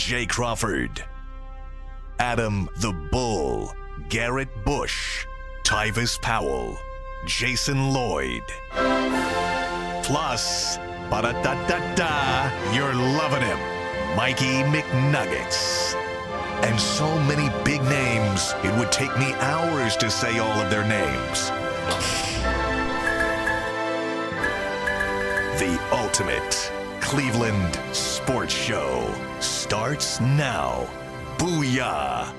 Jay Crawford, Adam the Bull, Garrett Bush, Tyvis Powell, Jason Lloyd. Plus, ba-da-da-da-da, you're loving him, Mikey McNuggets. And so many big names, it would take me hours to say all of their names. The ultimate Cleveland sports show starts now. Booyah!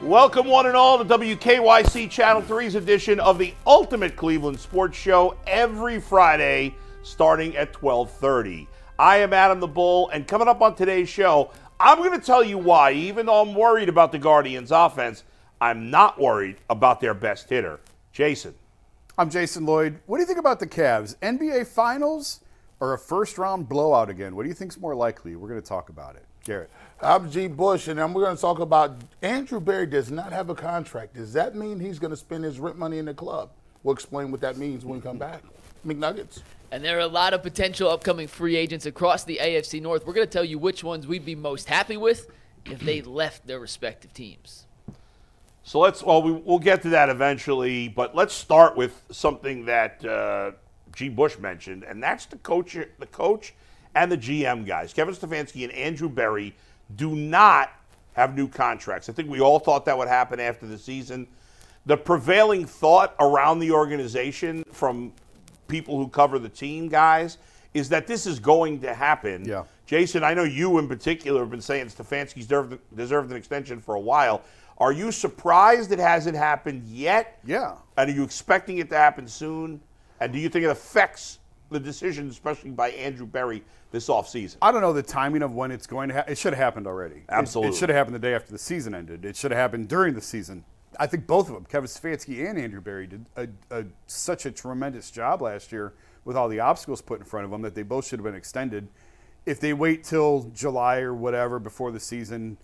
Welcome, one and all, to WKYC Channel 3's edition of the Ultimate Cleveland Sports Show every Friday, starting at 12:30. I am Adam the Bull, and coming up on today's show, I'm going to tell you why. Even though I'm worried about the Guardians' offense, I'm not worried about their best hitter, Jason. I'm Jason Lloyd. What do you think about the Cavs? NBA Finals or a first round blowout again? What do you think's more likely? We're going to talk about it. Garrett. I'm G. Bush, and we're going to talk about Andrew Berry does not have a contract. Does that mean he's going to spend his rent money in the club? We'll explain what that means when we come back. McNuggets. And there are a lot of potential upcoming free agents across the AFC North. We're going to tell you which ones we'd be most happy with if they left their respective teams. So let's, well, we, we'll get to that eventually, but let's start with something that uh, G. Bush mentioned, and that's the coach, the coach and the GM guys. Kevin Stefanski and Andrew Berry do not have new contracts. I think we all thought that would happen after the season. The prevailing thought around the organization from people who cover the team, guys, is that this is going to happen. Yeah. Jason, I know you in particular have been saying Stefanski's deserved, deserved an extension for a while. Are you surprised it hasn't happened yet? Yeah. And are you expecting it to happen soon? And do you think it affects the decision, especially by Andrew Berry this offseason? I don't know the timing of when it's going to happen. It should have happened already. It- Absolutely. It, should have happened the day after the season ended. It should have happened during the season. I think both of them, Kevin Stefanski and Andrew Berry, did a, a, such a tremendous job last year with all the obstacles put in front of them that they both should have been extended. If they wait till July or whatever before the season,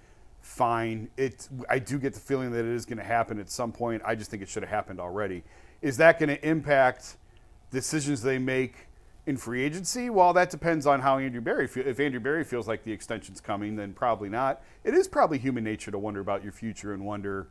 fine. It I do get the feeling that it is going to happen at some point. I just think it should have happened already. Is that going to impact decisions they make in free agency? Well, that depends on how Andrew Berry feels. If Andrew Berry feels like the extension's coming, then probably not. It is probably human nature to wonder about your future and wonder,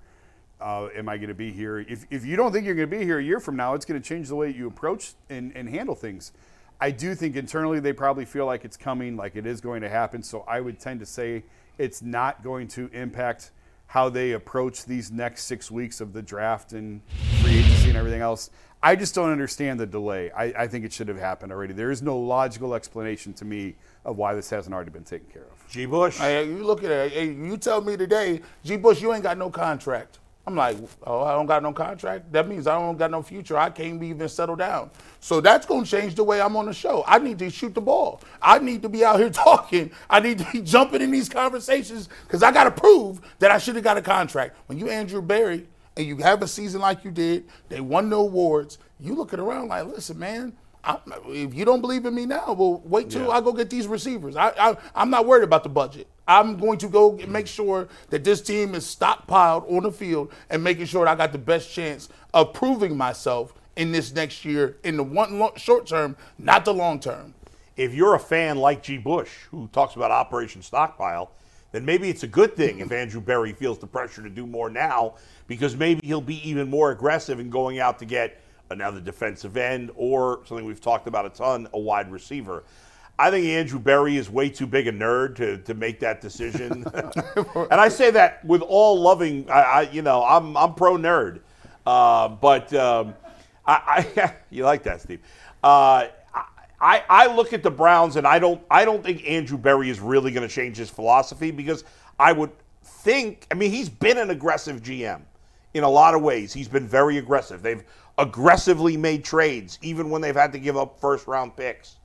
uh, am I going to be here? If, if you don't think you're going to be here a year from now, it's going to change the way you approach and, and handle things. I do think internally they probably feel like it's coming, like it is going to happen. So I would tend to say it's not going to impact how they approach these next six weeks of the draft and free agency and everything else. I just don't understand the delay. I, I think it should have happened already. There is no logical explanation to me of why this hasn't already been taken care of. G. Bush? Hey, you look at it. Hey, you tell me today, G. Bush, you ain't got no contract. I'm like, oh, I don't got no contract. That means I don't got no future. I can't even settle down. So that's going to change the way I'm on the show. I need to shoot the ball. I need to be out here talking. I need to be jumping in these conversations because I got to prove that I should have got a contract. When you Andrew Berry and you have a season like you did, they won the awards. You looking around like, listen, man. I, if you don't believe in me now, well, wait till I go get these receivers. I, I, I'm not worried about the budget. I'm going to go get- make sure that this team is stockpiled on the field and making sure that I got the best chance of proving myself in this next year in the one lo- short term, not the long term. if you're a fan like G. Bush, who talks about Operation Stockpile, then maybe it's a good thing if Andrew Berry feels the pressure to do more now, because maybe he'll be even more aggressive in going out to get another defensive end or something we've talked about a ton, a wide receiver. I think Andrew Berry is way too big a nerd to, to make that decision, and I say that with all loving. I, I you know I'm I'm pro nerd, uh, but um, I, I you like that, Steve. Uh, I, I look at the Browns and I don't I don't think Andrew Berry is really going to change his philosophy because I would think I mean he's been an aggressive GM in a lot of ways. He's been very aggressive. They've aggressively made trades even when they've had to give up first round picks.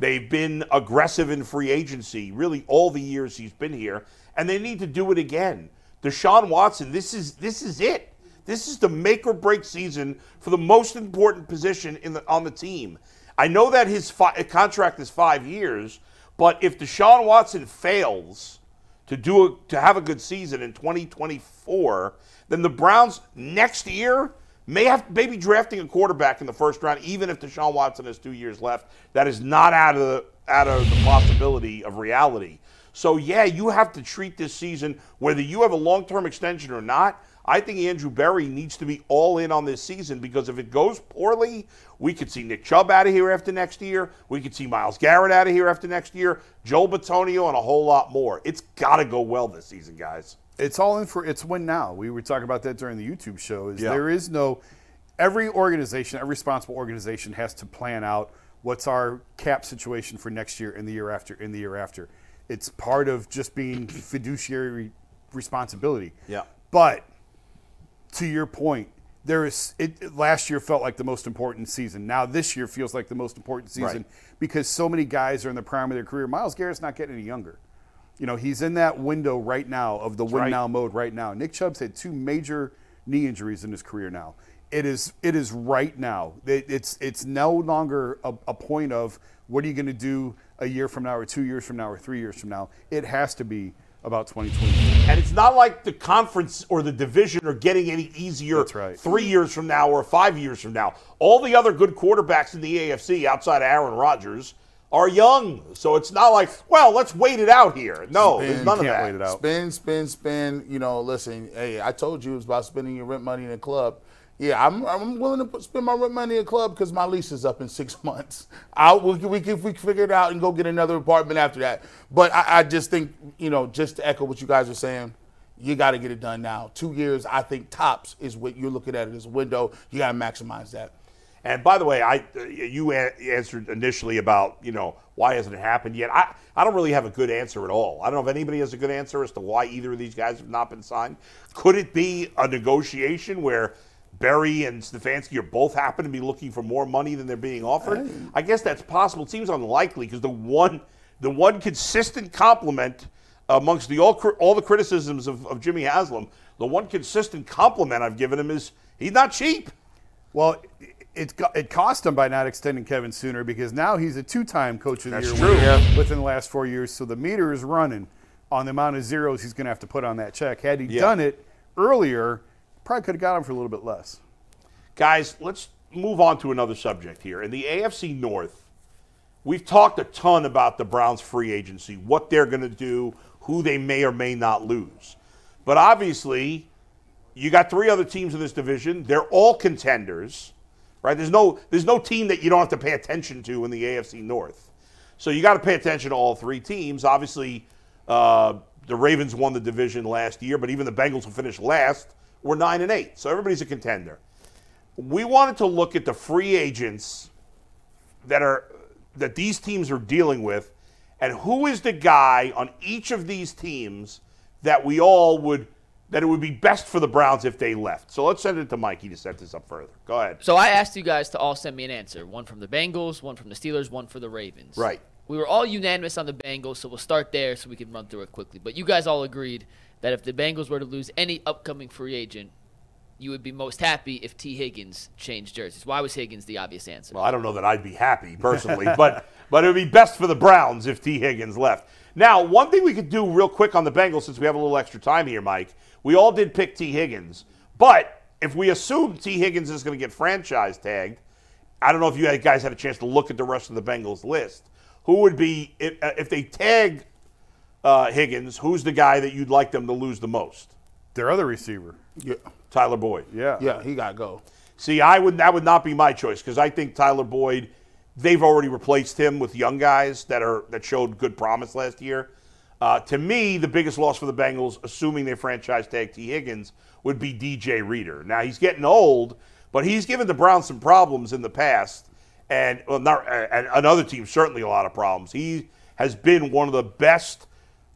They've been aggressive in free agency really all the years he's been here and they need to do it again. Deshaun Watson, this is this is it. This is the make or break season for the most important position in the, on the team. I know that his fi- contract is five years, but if Deshaun Watson fails to do a, to have a good season in 2024, then the Browns next year may have maybe drafting a quarterback in the first round, even if Deshaun Watson has two years left. That is not out of the, out of the possibility of reality. So yeah, you have to treat this season whether you have a long-term extension or not. I think Andrew Berry needs to be all in on this season because if it goes poorly, we could see Nick Chubb out of here after next year. We could see Myles Garrett out of here after next year, Joel Bitonio, and a whole lot more. It's got to go well this season, guys. It's all in for it's win now. We were talking about that during the YouTube show. Is Yeah. there is no every organization, every responsible organization has to plan out what's our cap situation for next year and the year after and the year after. It's part of just being fiduciary responsibility. Yeah. But to your point, there is it, last year felt like the most important season. Now this year feels like the most important season Right. because so many guys are in the prime of their career. Myles Garrett's not getting any younger. You know, he's in that window right now of the win right. now mode right now. Nick Chubb's had two major knee injuries in his career now. It is it is right now. It, it's it's no longer a, a point of what are you going to do a year from now or two years from now or three years from now. It has to be about 2020. And it's not like the conference or the division are getting any easier That's right. three years from now or five years from now. All the other good quarterbacks in the AFC outside of Aaron Rodgers are young. So it's not like, well, let's wait it out here. No, there's Spin, none of that. wait it out. Spin, spin, spin. You know, listen. Hey, I told you it was about spending your rent money in a club. Yeah, I'm, I'm willing to put, spend my money in club because my lease is up in six months. I'll, we, can- we, we can figure it out and go get another apartment after that. But I, I just think, you know, just to echo what you guys are saying, you got to get it done now. Two years, I think tops is what you're looking at as a window. You got to maximize that. And by the way, I you answered initially about you know why hasn't it happened yet. I I don't really have a good answer at all. I don't know if anybody has a good answer as to why either of these guys have not been signed. Could it be a negotiation where Berry and Stefanski are both happen to be looking for more money than they're being offered? I guess that's possible. It seems unlikely because the one the one consistent compliment amongst the all all the criticisms of, of Jimmy Haslam, the one consistent compliment I've given him is he's not cheap. Well, it, it cost him by not extending Kevin sooner because now he's a two-time coach of the That's year true. Yeah. within the last four years. So the meter is running on the amount of zeros he's going to have to put on that check. Had he Yeah. done it earlier, probably could have got him for a little bit less. Guys, let's move on to another subject here. In the AFC North, we've talked a ton about the Browns free agency, what they're going to do, who they may or may not lose. But obviously, you got three other teams in this division. They're all contenders, right? There's no there's no team that you don't have to pay attention to in the AFC North. So you got to pay attention to all three teams. Obviously, uh, the Ravens won the division last year, but even the Bengals, will finish last, were nine and eight. So everybody's a contender we wanted to look at the free agents that are that these teams are dealing with and who is the guy on each of these teams that we all would that it would be best for the Browns if they left. So let's send it to Mikey to set this up further. Go ahead. So I asked you guys to all send me an answer. One from the Bengals, one from the Steelers, one for the Ravens. Right. We were all unanimous on the Bengals, so we'll start there so we can run through it quickly. But you guys all agreed that if the Bengals were to lose any upcoming free agent, you would be most happy if Tee Higgins changed jerseys. Why was Higgins the obvious answer? Well, I don't know that I'd be happy personally, but but it would be best for the Browns if Tee Higgins left. Now, one thing we could do real quick on the Bengals, since we have a little extra time here, Mike, we all did pick Tee Higgins, but if we assume Tee Higgins is going to get franchise tagged, I don't know if you guys had a chance to look at the rest of the Bengals list. Who would be if, uh, if they tag uh, Higgins? Who's the guy that you'd like them to lose the most? Their other receiver. Yeah, Tyler Boyd. Yeah. yeah, he got to go. See, I would that would not be my choice because I think Tyler Boyd, they've already replaced him with young guys that are that showed good promise last year. Uh, to me, the biggest loss for the Bengals, assuming they franchise tag Tee Higgins, would be DJ Reader. Now he's getting old, but he's given the Browns some problems in the past, and well, not, and another team certainly a lot of problems. He has been one of the best,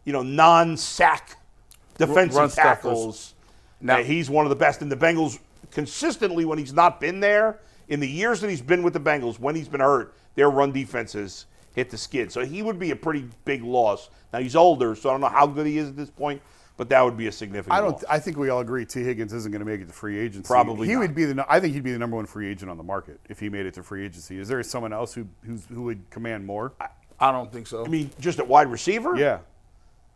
you know, non-sack defensive run tackles. Now- Now, he's one of the best in the Bengals consistently when he's not been there. In the years that he's been with the Bengals, when he's been hurt, their run defenses hit the skid. So he would be a pretty big loss. Now he's older, so I don't know how good he is at this point, but that would be a significant. I don't. loss. I think we all agree Tee Higgins isn't going to make it to free agency. Probably he not. would be the. I think he'd be the number one free agent on the market if he made it to free agency. Is there someone else who who's, who would command more? I don't think so. I mean, just at wide receiver. Yeah,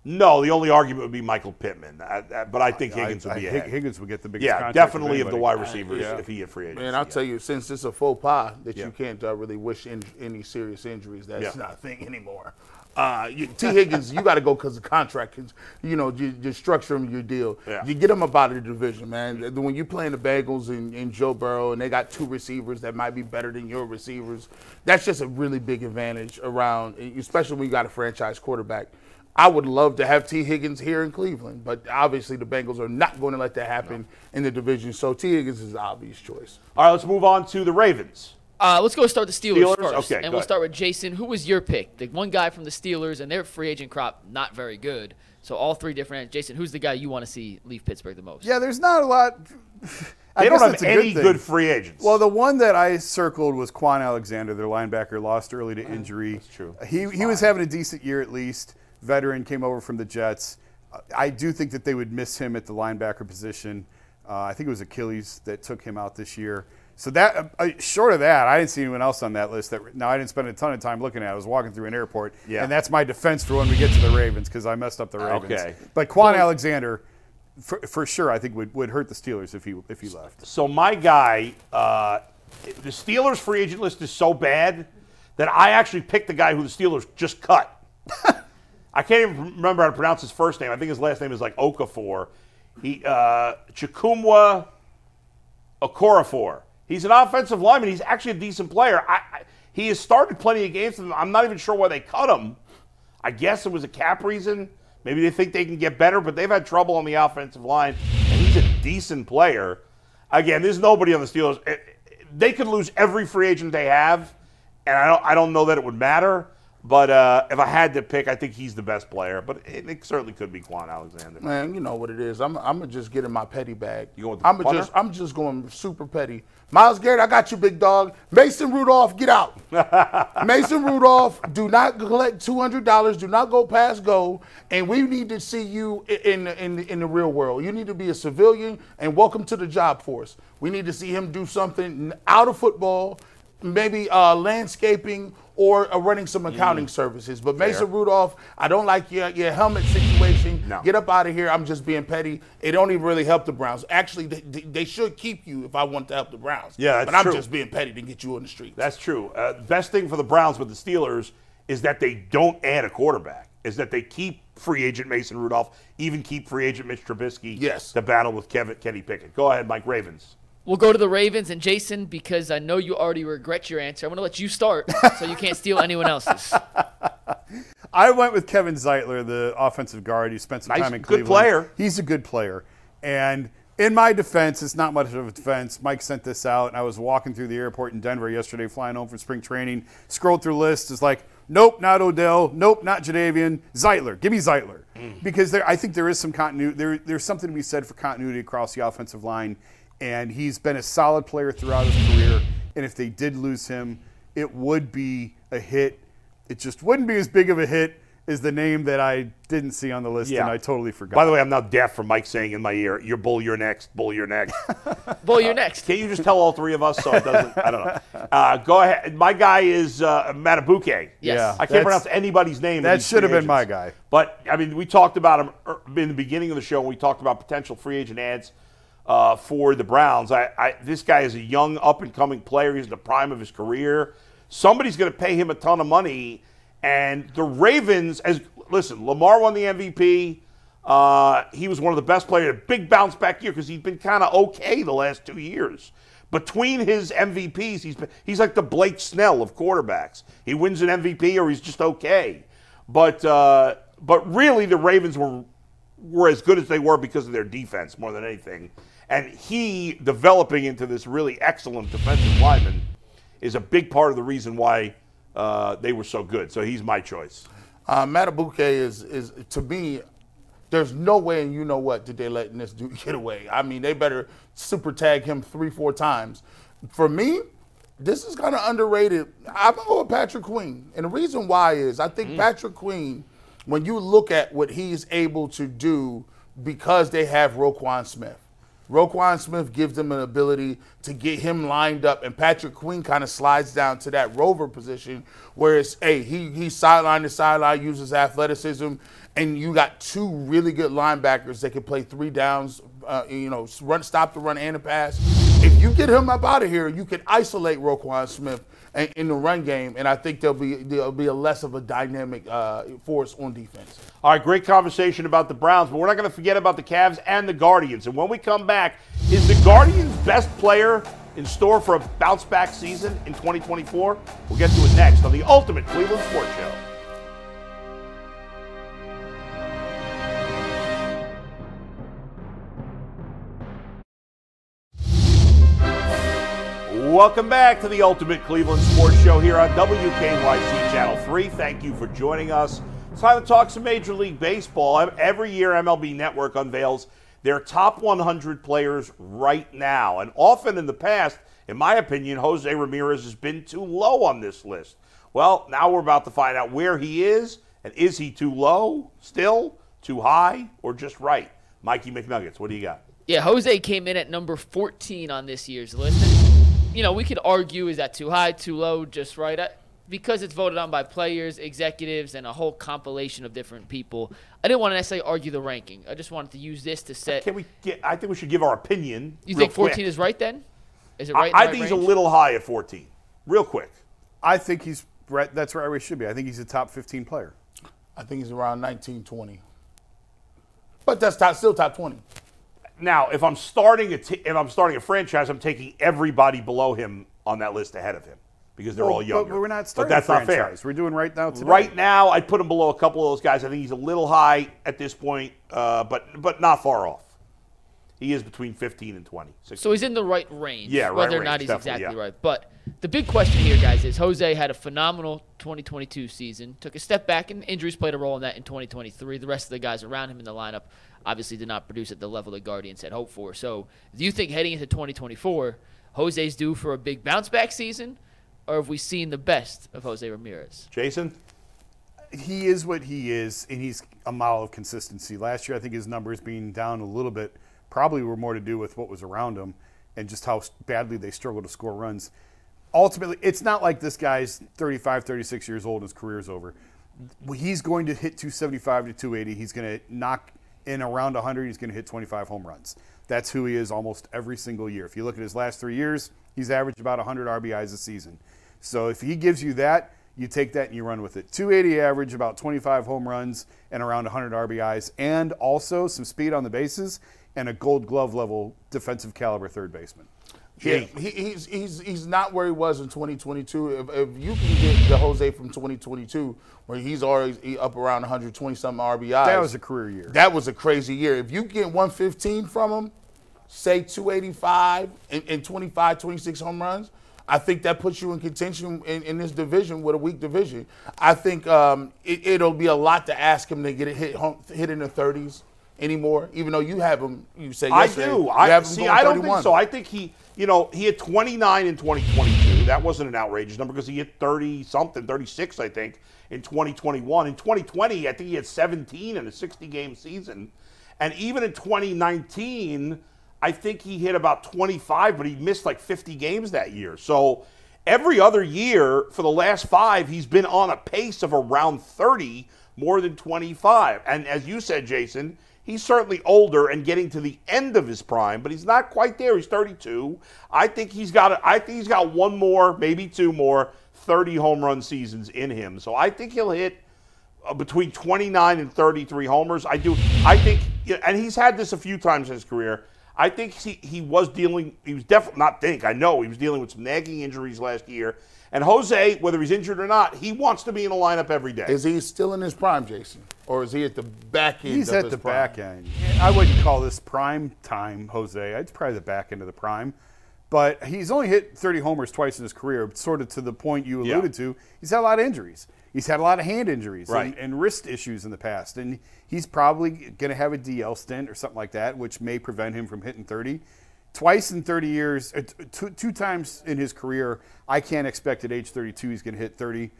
No, the only argument would be Michael Pittman, I- I- but I think Higgins I- would be I- ahead. Higgins would get the biggest. yeah, contract definitely of the wide receivers Yeah. if he had free agency. Man, I'll yeah. tell you, since it's a faux pas that Yeah. you can't uh, really wish in, any serious injuries, that's Yeah. not a thing anymore. Uh, you, Tee Higgins, you got to go because of contract. 'cause, you know, you, you structure him your deal. Yeah. You get him up out of the division, man. When you playing the Bengals and, and Joe Burrow, and they got two receivers that might be better than your receivers, that's just a really big advantage around, especially when you got a franchise quarterback. I would love to have Tee Higgins here in Cleveland, but obviously the Bengals are not going to let that happen in the division. So Tee Higgins is the obvious choice. All right, let's move on to the Ravens. Uh, let's go start the Steelers, Steelers? first, Okay, and we'll ahead. start with Jason. Who was your pick? The one guy from the Steelers, and their free agent crop not very good. So all three different. Jason, who's the guy you want to see leave Pittsburgh the most? Yeah, there's not a lot. I They don't guess have a any thing. good free agents. Well, the one that I circled was Kwon Alexander, their linebacker, lost early to injury. That's true. He, he was having a decent year at least. Veteran came over from the Jets. I do think that they would miss him at the linebacker position. Uh, I think it was Achilles that took him out this year. So that, uh, uh, short of that, I didn't see anyone else on that list. That now I didn't spend a ton of time looking at. it. I was walking through an airport, Yeah. and that's my defense for when we get to the Ravens because I messed up the Ravens. Okay. But Kwon Alexander, for, for sure, I think would, would hurt the Steelers if he if he left. So my guy, uh, the Steelers free agent list is so bad that I actually picked the guy who the Steelers just cut. I can't even remember how to pronounce his first name. I think his last name is like Okafor. He uh, Chikumwa Okorafor. He's an offensive lineman. He's actually a decent player. I, I, he has started plenty of games. I'm not even sure why they cut him. I guess it was a cap reason. Maybe they think they can get better, but they've had trouble on the offensive line, and he's a decent player. Again, there's nobody on the Steelers. They could lose every free agent they have, and I don't, I don't know that it would matter. But uh, if I had to pick, I think he's the best player. But it, it certainly could be Kwon Alexander. Man, you know what it is. I'm, I'm gonna just get in my petty bag. You going with the I'm punter? just I'm just going super petty. Myles Garrett, I got you, big dog. Mason Rudolph, get out. Mason Rudolph, do not collect two hundred dollars. Do not go past go. And we need to see you in in in the real world. You need to be a civilian and welcome to the job force. We need to see him do something out of football, maybe uh, landscaping or uh, running some accounting services. But Mason Rudolph, I don't like your, your helmet situation. No. Get up out of here. I'm just being petty. It don't even really help the Browns. Actually, they, they- should keep you if I want to help the Browns. Yeah, that's but I'm true. just being petty to get you on the street. That's true. Uh, best thing for the Browns with the Steelers is that they don't add a quarterback. Is that they keep free agent Mason Rudolph, even keep free agent Mitch Trubisky. Yes. To battle with Kevin Kenny Pickett. Go ahead, Mike Ravens. We'll go to the Ravens and Jason because I know you already regret your answer. I'm going to let you start so you can't steal anyone else's. I went with Kevin Zeitler, the offensive guard. He spent some Nice, time in Cleveland. good Cleveland. player. He's a good player. And in my defense, it's not much of a defense. Mike sent this out, and I was walking through the airport in Denver yesterday, flying home from spring training. Scrolled through lists. It's like, nope, not Odell. Nope, not Jadeveon. Zeitler. Give me Zeitler. Mm. Because there, I think there is some continuity. There, there's something to be said for continuity across the offensive line. And he's been a solid player throughout his career. And if they did lose him, it would be a hit it just wouldn't be as big of a hit as the name that I didn't see on the list Yeah. and I totally forgot. By the way, I'm now deaf from Mike saying in my ear, "You're bull. You're next. Bull. You're next." Bull, you're next. Can't you just tell all three of us so it doesn't? I don't know. Uh, go ahead. My guy is uh, Madubuike. Yes. Yeah. I can't pronounce anybody's name. that should have been my guy. But I mean, we talked about him er, in the beginning of the show. when We talked about potential free agent ads uh, for the Browns. I, I, this guy is a young, up and coming player. He's in the prime of his career. Somebody's going to pay him a ton of money, and the Ravens. As listen, Lamar won the MVP. Uh, he was one of the best players. A big bounce back year because he's been kind of okay the last two years. Between his MVPs, he's been, he's like the Blake Snell of quarterbacks. He wins an MVP or he's just okay. But uh, but really, the Ravens were were as good as they were because of their defense more than anything. And he developing into this really excellent defensive lineman is a big part of the reason why uh, they were so good. So he's my choice. Uh, Madubuike is is to me. There's no way, and you know what, Did they let this dude get away. I mean, they better super tag him three, four times. For me, this is kind of underrated. I'm gonna go with Patrick Queen, and the reason why is I think Patrick Queen, when you look at what he's able to do, because they have Roquan Smith. Roquan Smith gives them an ability to get him lined up, and Patrick Queen kind of slides down to that rover position where it's, hey, he he's sideline to sideline, uses athleticism, and you got two really good linebackers that can play three downs, uh, you know, run, stop the run and a pass. If you get him up out of here, you can isolate Roquan Smith in, the run game, and I think there'll be there'll be a less of a dynamic uh, force on defense. All right, great conversation about the Browns, but we're not going to forget about the Cavs and the Guardians. And when we come back, is the Guardians' best player in store for a bounce back season in 2024? We'll get to it next on the Ultimate Cleveland Sports Show. Welcome back to the Ultimate Cleveland Sports Show here on WKYC Channel 3. Thank you for joining us. It's time to talk some Major League Baseball. Every year, MLB Network unveils their top 100 players right now. And often in the past, in my opinion, Jose Ramirez has been too low on this list. Well, now we're about to find out where he is, and is he too low still, too high, or just right? Mikey McNuggets, what do you got? Yeah, Jose came in at number 14 on this year's list. And, you know, we could argue is that too high, too low, just right? I, because it's voted on by players, executives, and a whole compilation of different people. I didn't want to necessarily argue the ranking. I just wanted to use this to set. Can we get? I think we should give our opinion. You think 14 quick. is right then? Is it right? in I the think right he's a little high at 14. Real quick. I think he's right. That's where he should be. I think he's a top 15 player. I think he's around 19, 20. But that's top, still top 20. Now, if I'm starting a t- if I'm starting a franchise, I'm taking everybody below him on that list ahead of him because they're Well, all but younger. we're not But that's a not fair. franchise. We're doing right now today. Right now, I'd put him below a couple of those guys. I think he's a little high at this point, uh, but but not far off. He is between 15 and 20. 16. So he's in the right range. Yeah, right Whether or not he's exactly yeah. right. But the big question here, guys, is Jose had a phenomenal 2022 season. Took a step back, and injuries played a role in that in 2023. The rest of the guys around him in the lineup obviously did not produce at the level the Guardians had hoped for. So, do you think heading into 2024, Jose's due for a big bounce back season, or have we seen the best of Jose Ramirez? Jason, he is what he is, and he's a model of consistency. Last year, I think his numbers being down a little bit probably were more to do with what was around him and just how badly they struggled to score runs. Ultimately, it's not like this guy's 35, 36 years old and his career's over. He's going to hit 275 to 280. He's going to knock in around 100. He's going to hit 25 home runs. That's who he is almost every single year. If you look at his last three years, he's averaged about 100 RBIs a season. So if he gives you that, you take that and you run with it. 280 average, about 25 home runs and around 100 RBIs, and also some speed on the bases and a gold glove level defensive caliber third baseman. Yeah, he, he's he's he's not where he was in 2022. If, if you can get the Jose from 2022, where he's already up around 120 something RBIs, That was a career year. That was a crazy year. If you get 115 from him, say 285 and, and 25, 26 home runs, I think that puts you in contention in, in this division with a weak division. I think um, it, it'll be a lot to ask him to get it hit home, hit in the 30s anymore. Even though you have him, you say I do. I see. I don't 31. think so. I think he, you know, he had 29 in 2022. That wasn't an outrageous number because he hit 30 something, 36, I think, in 2021. In 2020, I think he had 17 in a 60 game season, and even in 2019, I think he hit about 25, but he missed like 50 games that year. So. Every other year for the last five, he's been on a pace of around 30 more than 25. And as you said, Jason, he's certainly older and getting to the end of his prime, but he's not quite there. He's 32. I think he's got. A, I think he's got one more, maybe two more 30 home run seasons in him. So I think he'll hit uh, between 29 and 33 homers. I do. I think, and he's had this a few times in his career. I think he, he was dealing, he was definitely, not think, I know he was dealing with some nagging injuries last year. And Jose, whether he's injured or not, he wants to be in the lineup every day. Is he still in his prime, Jason, or is he at the back end? He's of at his the prime? back end. I wouldn't call this prime time, Jose. It's probably the back end of the prime. But he's only hit 30 homers twice in his career, sort of to the point you Yeah. alluded to. He's had a lot of injuries. He's had a lot of hand injuries Right. and, and wrist issues in the past. And he's probably going to have a DL stint or something like that, which may prevent him from hitting 30. Twice in 30 years, uh, two, two times in his career, I can't expect at age 32 he's going to hit 30.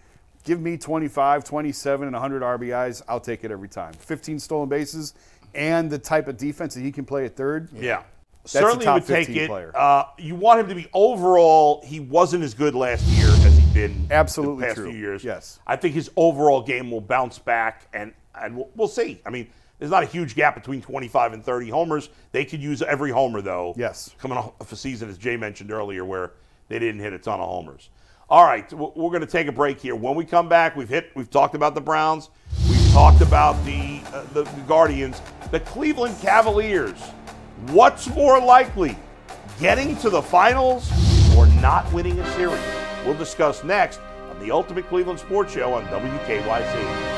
Give me 25, 27, and 100 RBIs. I'll take it every time. 15 stolen bases and the type of defense that he can play at third. Yeah. Certainly would take it. player. Uh, you want him to be overall, he wasn't as good last year as he'd been Absolutely the past true. few years. Yes. I think his overall game will bounce back, and, and we'll, we'll see. I mean, there's not a huge gap between 25 and 30 homers. They could use every homer, though. Yes. Coming off a season, as Jay mentioned earlier, where they didn't hit a ton of homers. All right, we're going to take a break here. When we come back, we've hit, we've talked about the Browns, we've talked about the uh, the, the Guardians, the Cleveland Cavaliers. What's more likely, getting to the finals or not winning a series? We'll discuss next on the Ultimate Cleveland Sports Show on WKYC.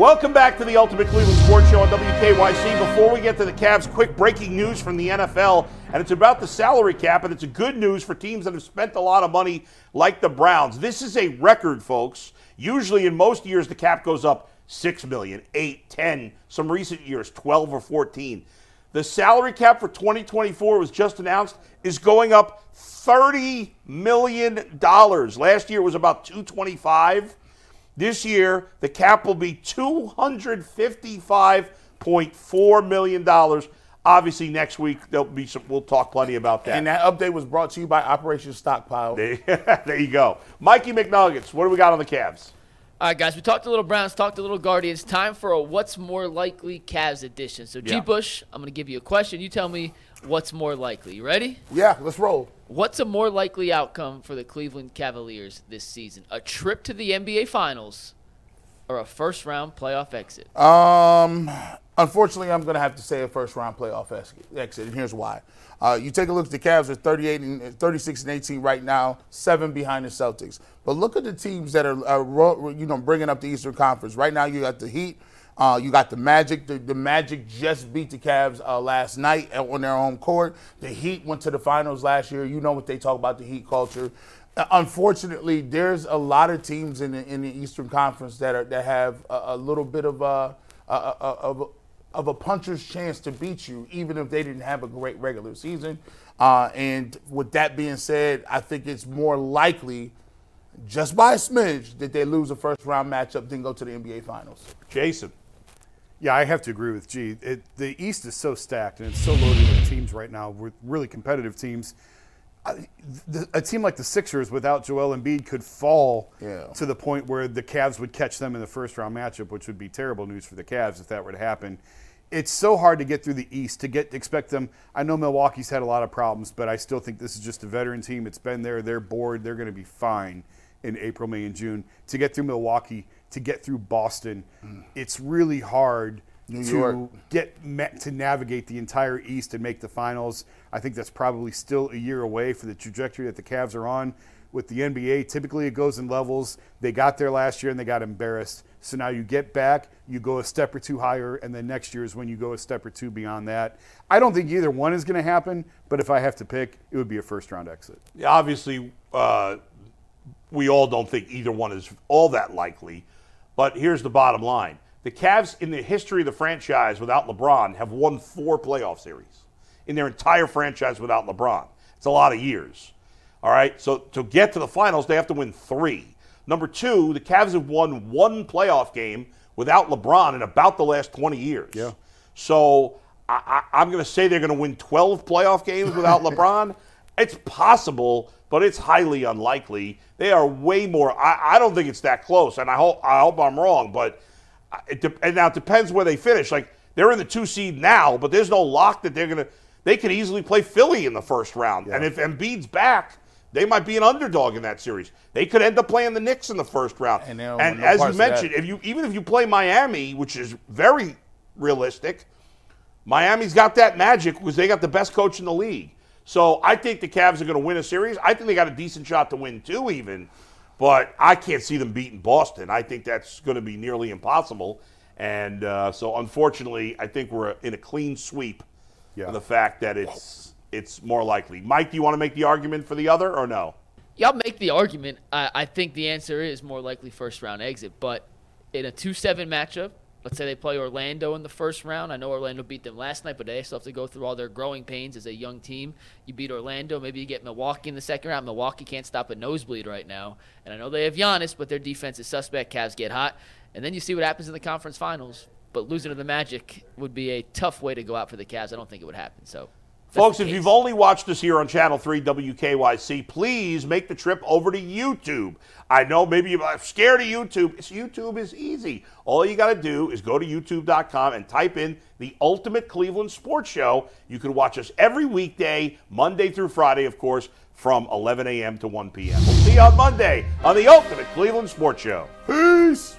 Welcome back to the Ultimate Cleveland Sports Show on WKYC. Before we get to the Cavs, quick breaking news from the NFL, and it's about the salary cap, and it's good news for teams that have spent a lot of money like the Browns. This is a record, folks. Usually, in most years, the cap goes up 6 million, 8, 10, some recent years, 12 or 14. The salary cap for 2024 was just announced is going up 30 million dollars. Last year was about 225. This year, the cap will be $255.4 million. Obviously, next week there'll be some. We'll talk plenty about that. And that update was brought to you by Operation Stockpile. there, there you go, Mikey McNuggets. What do we got on the Cavs? All right, guys, we talked a little Browns, talked a little Guardians. Time for a what's more likely Cavs edition. So, G. Yeah. Bush, I'm going to give you a question. You tell me what's more likely. You ready? Yeah, let's roll. What's a more likely outcome for the Cleveland Cavaliers this season? A trip to the NBA Finals or a first round playoff exit? Um, unfortunately, I'm going to have to say a first round playoff exit, and here's why. Uh, you take a look at the Cavs are 38 and 36 and 18 right now, seven behind the Celtics. But look at the teams that are, are you know bringing up the Eastern Conference right now. You got the Heat. Uh, you got the Magic. The, the Magic just beat the Cavs uh, last night on their home court. The Heat went to the finals last year. You know what they talk about the Heat culture. Uh, Unfortunately, there's a lot of teams in the, in the Eastern Conference that are that have a, a little bit of a, a, a, of a of a puncher's chance to beat you, even if they didn't have a great regular season. Uh, and with that being said, I think it's more likely, just by a smidge, did they lose a first round matchup than go to the NBA Finals. Jason. Yeah, I have to agree with G. It, the East is so stacked and it's so loaded with teams right now, with really competitive teams. I, the, a team like the Sixers without Joel Embiid could fall Yeah. to the point where the Cavs would catch them in the first round matchup, which would be terrible news for the Cavs if that were to happen. It's so hard to get through the East to get expect them. I know Milwaukee's had a lot of problems, but I still think this is just a veteran team. It's been there. They're bored. They're going to be fine in April, May, and June. To get through Milwaukee, to get through Boston, it's really hard New to York. get ma- to navigate the entire East and make the finals. I think that's probably still a year away for the trajectory that the Cavs are on. With the NBA, typically it goes in levels. They got there last year and they got embarrassed. So now you get back, you go a step or two higher, and then next year is when you go a step or two beyond that. I don't think either one is going to happen, but if I have to pick, it would be a first round exit. Yeah, obviously, uh, we all don't think either one is all that likely. But here's the bottom line the Cavs, in the history of the franchise without LeBron, have won four playoff series in their entire franchise without LeBron. It's a lot of years. All right, so to get to the finals, they have to win three. Number two, the Cavs have won one playoff game without LeBron in about the last 20 years. Yeah. So I, I, I'm going to say they're going to win 12 playoff games without LeBron. It's possible, but it's highly unlikely. They are way more. I, I don't think it's that close, and I hope I hope I'm wrong. But it de- and now it depends where they finish. Like they're in the two seed now, but there's no lock that they're going to. They could easily play Philly in the first round, and if Embiid's back. They might be an underdog in that series. They could end up playing the Knicks in the first round. And and no as you parts of that. mentioned, if you even if you play Miami, which is very realistic, Miami's got that magic because they got the best coach in the league. So I think the Cavs are going to win a series. I think they got a decent shot to win two, even. But I can't see them beating Boston. I think that's going to be nearly impossible. And uh, so, unfortunately, I think we're in a clean sweep Yeah. for the fact that it's it's more likely. Mike, do you want to make the argument for the other or no? Y'all make the argument. I, I think the answer is more likely first round exit. But in a 2 7 matchup, let's say they play Orlando in the first round. I know Orlando beat them last night, but they still have to go through all their growing pains as a young team. You beat Orlando, maybe you get Milwaukee in the second round. Milwaukee can't stop a nosebleed right now. And I know they have Giannis, but their defense is suspect. Cavs get hot. And then you see what happens in the conference finals. But losing to the Magic would be a tough way to go out for the Cavs. I don't think it would happen. So Folks, if case. you've only watched us here on Channel 3 WKYC, please make the trip over to YouTube. I know maybe you're scared of YouTube. It's, YouTube is easy. All you got to do is go to youtube.com and type in the Ultimate Cleveland Sports Show. You can watch us every weekday, Monday through Friday, of course, from 11 a.m. to 1 p.m. We'll see you on Monday on the Ultimate Cleveland Sports Show. Peace.